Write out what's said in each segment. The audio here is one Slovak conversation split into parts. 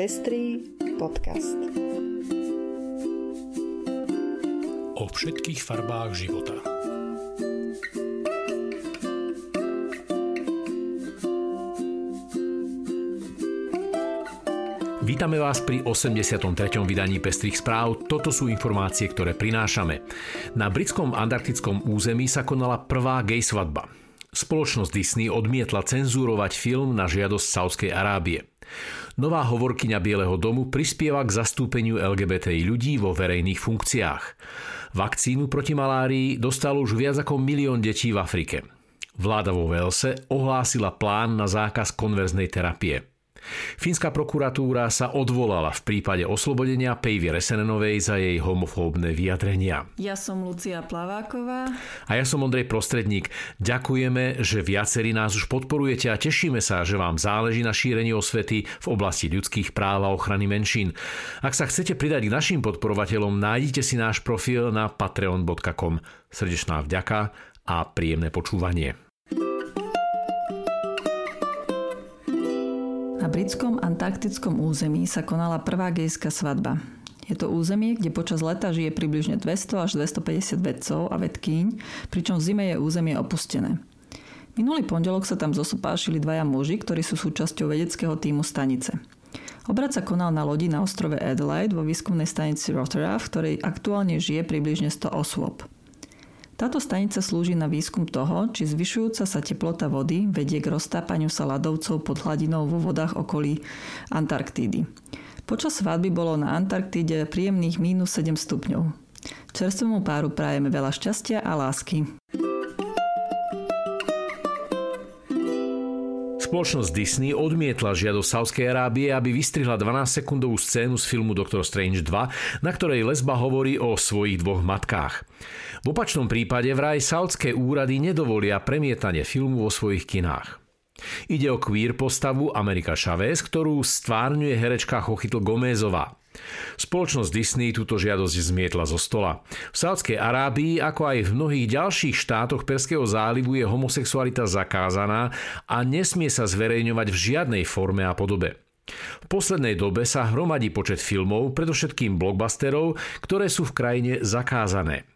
Pestrý podcast. O všetkých farbách života. Vítame vás pri 83. vydaní Pestrých správ. Toto sú informácie, ktoré prinášame. Na britskom antarktickom území sa konala prvá gay svadba. Spoločnosť Disney odmietla cenzúrovať film na žiadosť Saudskej Arábie. Nová hovorkyňa Bieleho domu prispieva k zastúpeniu LGBTI ľudí vo verejných funkciách. Vakcínu proti malárii dostalo už viac ako milión detí v Afrike. Vláda vo Velse ohlásila plán na zákaz konverznej terapie. Fínska prokuratúra sa odvolala v prípade oslobodenia Pejvy Resenenovej za jej homofóbne vyjadrenia. Ja som Lucia Plaváková. A ja som Ondrej Prostredník. Ďakujeme, že viacerí nás už podporujete a tešíme sa, že vám záleží na šírení osvety v oblasti ľudských práv a ochrany menšín. Ak sa chcete pridať k našim podporovateľom, nájdite si náš profil na patreon.com. Srdečná vďaka a príjemné počúvanie. Britskom antarktickom území sa konala prvá gejská svadba. Je to územie, kde počas leta žije približne 200 až 250 vedcov a vedkýň, pričom v zime je územie opustené. Minulý pondelok sa tam zosopášili dvaja muži, ktorí sú súčasťou vedeckého týmu stanice. Obrad sa konal na lodi na ostrove Adelaide vo výskumnej stanici Rotterdam, v ktorej aktuálne žije približne 100 osôb. Táto stanica slúži na výskum toho, či zvyšujúca sa teplota vody vedie k roztápaniu sa ľadovcov pod hladinou vo vodách okolí Antarktídy. Počas svadby bolo na Antarktíde príjemných mínus 7 stupňov. Čerstvému páru prajeme veľa šťastia a lásky. Spoločnosť Disney odmietla žiadosť Saudskej Arábie, aby vystrihla 12-sekundovú scénu z filmu Doctor Strange 2, na ktorej lesba hovorí o svojich dvoch matkách. V opačnom prípade vraj saudské úrady nedovolia premietanie filmu vo svojich kinách. Ide o queer postavu Amerika Chavez, ktorú stvárňuje herečka Chochytl Gomezová. Spoločnosť Disney túto žiadosť zmietla zo stola. V Sádskej Arábii, ako aj v mnohých ďalších štátoch Perského zálivu je homosexualita zakázaná a nesmie sa zverejňovať v žiadnej forme a podobe. V poslednej dobe sa hromadí počet filmov, predovšetkým blockbusterov, ktoré sú v krajine zakázané.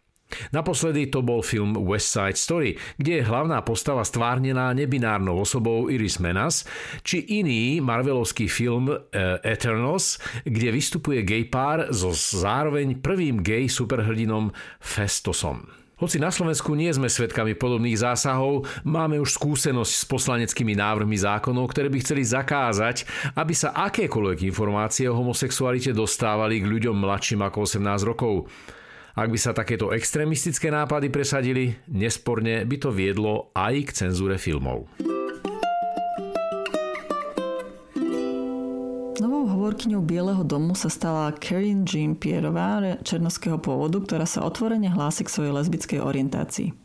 Naposledy to bol film West Side Story, kde je hlavná postava stvárnená nebinárnou osobou Iris Menas, či iný marvelovský film uh, Eternals, kde vystupuje gay pár so zároveň prvým gay superhrdinom Festosom. Hoci na Slovensku nie sme svedkami podobných zásahov, máme už skúsenosť s poslaneckými návrhmi zákonov, ktoré by chceli zakázať, aby sa akékoľvek informácie o homosexualite dostávali k ľuďom mladším ako 18 rokov. Ak by sa takéto extrémistické nápady presadili, nesporne by to viedlo aj k cenzúre filmov. Novou hovorkyňou Bieleho domu sa stala Karen Jean Pierová, černovského pôvodu, ktorá sa otvorene hlási k svojej lesbickej orientácii.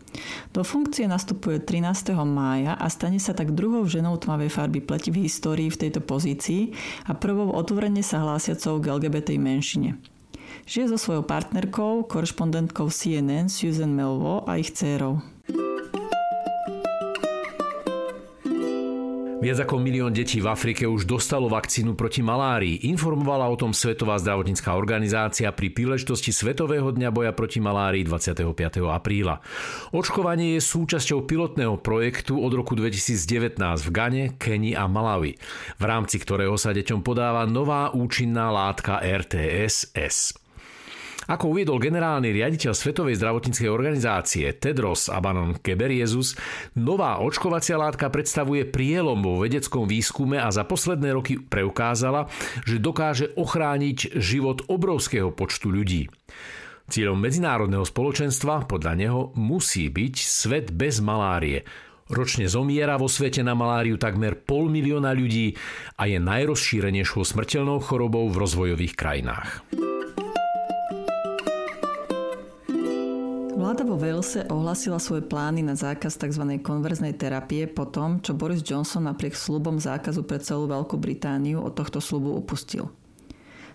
Do funkcie nastupuje 13. mája a stane sa tak druhou ženou tmavej farby pleti v histórii v tejto pozícii a prvou otvorene sa hlásiacou k LGBT menšine. Žije so svojou partnerkou, korešpondentkou CNN Susan Melvo a ich dcérou. Viac ako milión detí v Afrike už dostalo vakcínu proti malárii. Informovala o tom Svetová zdravotnícká organizácia pri príležitosti Svetového dňa boja proti malárii 25. apríla. Očkovanie je súčasťou pilotného projektu od roku 2019 v Gane, Keni a Malawi, v rámci ktorého sa deťom podáva nová účinná látka RTS-S. Ako uviedol generálny riaditeľ Svetovej zdravotníckej organizácie Tedros Abanon Keberiezus, nová očkovacia látka predstavuje prielom vo vedeckom výskume a za posledné roky preukázala, že dokáže ochrániť život obrovského počtu ľudí. Cieľom medzinárodného spoločenstva podľa neho musí byť svet bez malárie, Ročne zomiera vo svete na maláriu takmer pol milióna ľudí a je najrozšírenejšou smrteľnou chorobou v rozvojových krajinách. Vláda vo Walese ohlasila svoje plány na zákaz tzv. konverznej terapie po tom, čo Boris Johnson napriek slubom zákazu pre celú Veľkú Britániu od tohto slubu upustil.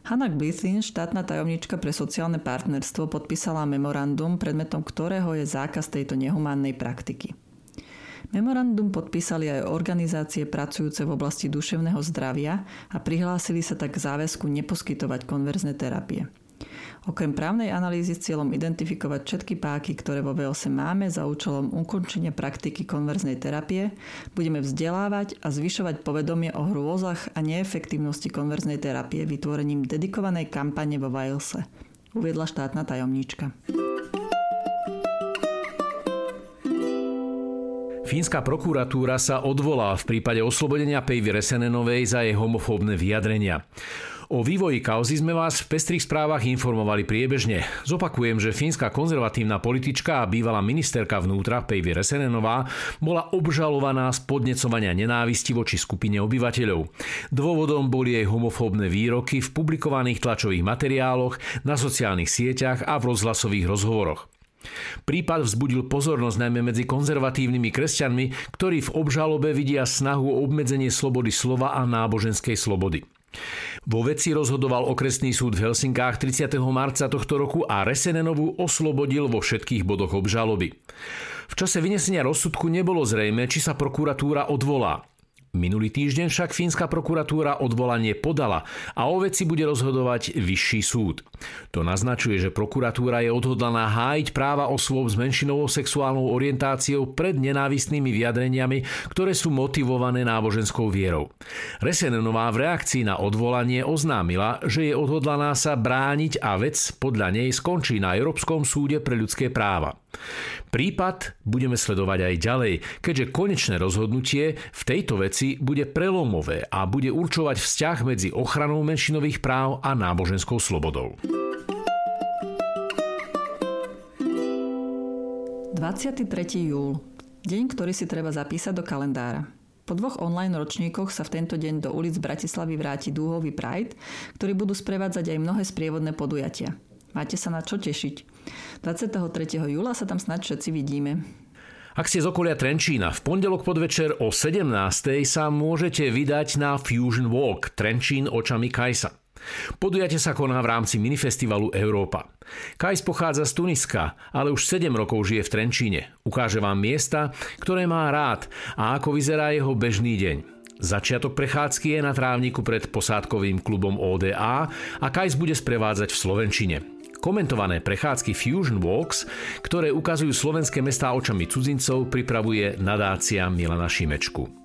Hannah Blithin, štátna tajomnička pre sociálne partnerstvo, podpísala memorandum, predmetom ktorého je zákaz tejto nehumánnej praktiky. Memorandum podpísali aj organizácie pracujúce v oblasti duševného zdravia a prihlásili sa tak k záväzku neposkytovať konverzné terapie. Okrem právnej analýzy s cieľom identifikovať všetky páky, ktoré vo VOS máme za účelom ukončenia praktiky konverznej terapie, budeme vzdelávať a zvyšovať povedomie o hrôzach a neefektívnosti konverznej terapie vytvorením dedikovanej kampane vo Walese, uviedla štátna tajomníčka. Fínska prokuratúra sa odvolá v prípade oslobodenia Pejvy Resenenovej za jej homofóbne vyjadrenia. O vývoji kauzy sme vás v pestrých správach informovali priebežne. Zopakujem, že fínska konzervatívna politička a bývalá ministerka vnútra Pejvi Resenenová bola obžalovaná z podnecovania nenávisti voči skupine obyvateľov. Dôvodom boli jej homofóbne výroky v publikovaných tlačových materiáloch, na sociálnych sieťach a v rozhlasových rozhovoroch. Prípad vzbudil pozornosť najmä medzi konzervatívnymi kresťanmi, ktorí v obžalobe vidia snahu o obmedzenie slobody slova a náboženskej slobody. Vo veci rozhodoval okresný súd v Helsinkách 30. marca tohto roku a Resenenovu oslobodil vo všetkých bodoch obžaloby. V čase vynesenia rozsudku nebolo zrejme, či sa prokuratúra odvolá. Minulý týždeň však fínska prokuratúra odvolanie podala a o veci bude rozhodovať vyšší súd. To naznačuje, že prokuratúra je odhodlaná hájiť práva osôb s menšinovou sexuálnou orientáciou pred nenávistnými vyjadreniami, ktoré sú motivované náboženskou vierou. Resenenová v reakcii na odvolanie oznámila, že je odhodlaná sa brániť a vec podľa nej skončí na Európskom súde pre ľudské práva. Prípad budeme sledovať aj ďalej, keďže konečné rozhodnutie v tejto veci bude prelomové a bude určovať vzťah medzi ochranou menšinových práv a náboženskou slobodou. 23. júl. Deň, ktorý si treba zapísať do kalendára. Po dvoch online ročníkoch sa v tento deň do ulic Bratislavy vráti dúhový Pride, ktorý budú sprevádzať aj mnohé sprievodné podujatia. Máte sa na čo tešiť. 23. júla sa tam snad všetci vidíme. Ak ste z okolia Trenčína, v pondelok podvečer o 17. sa môžete vydať na Fusion Walk Trenčín očami Kajsa. Podujatie sa koná v rámci minifestivalu Európa. Kajs pochádza z Tuniska, ale už 7 rokov žije v Trenčíne. Ukáže vám miesta, ktoré má rád a ako vyzerá jeho bežný deň. Začiatok prechádzky je na trávniku pred posádkovým klubom ODA a Kajs bude sprevádzať v Slovenčine. Komentované prechádzky Fusion Walks, ktoré ukazujú slovenské mestá očami cudzincov, pripravuje nadácia Milana Šimečku.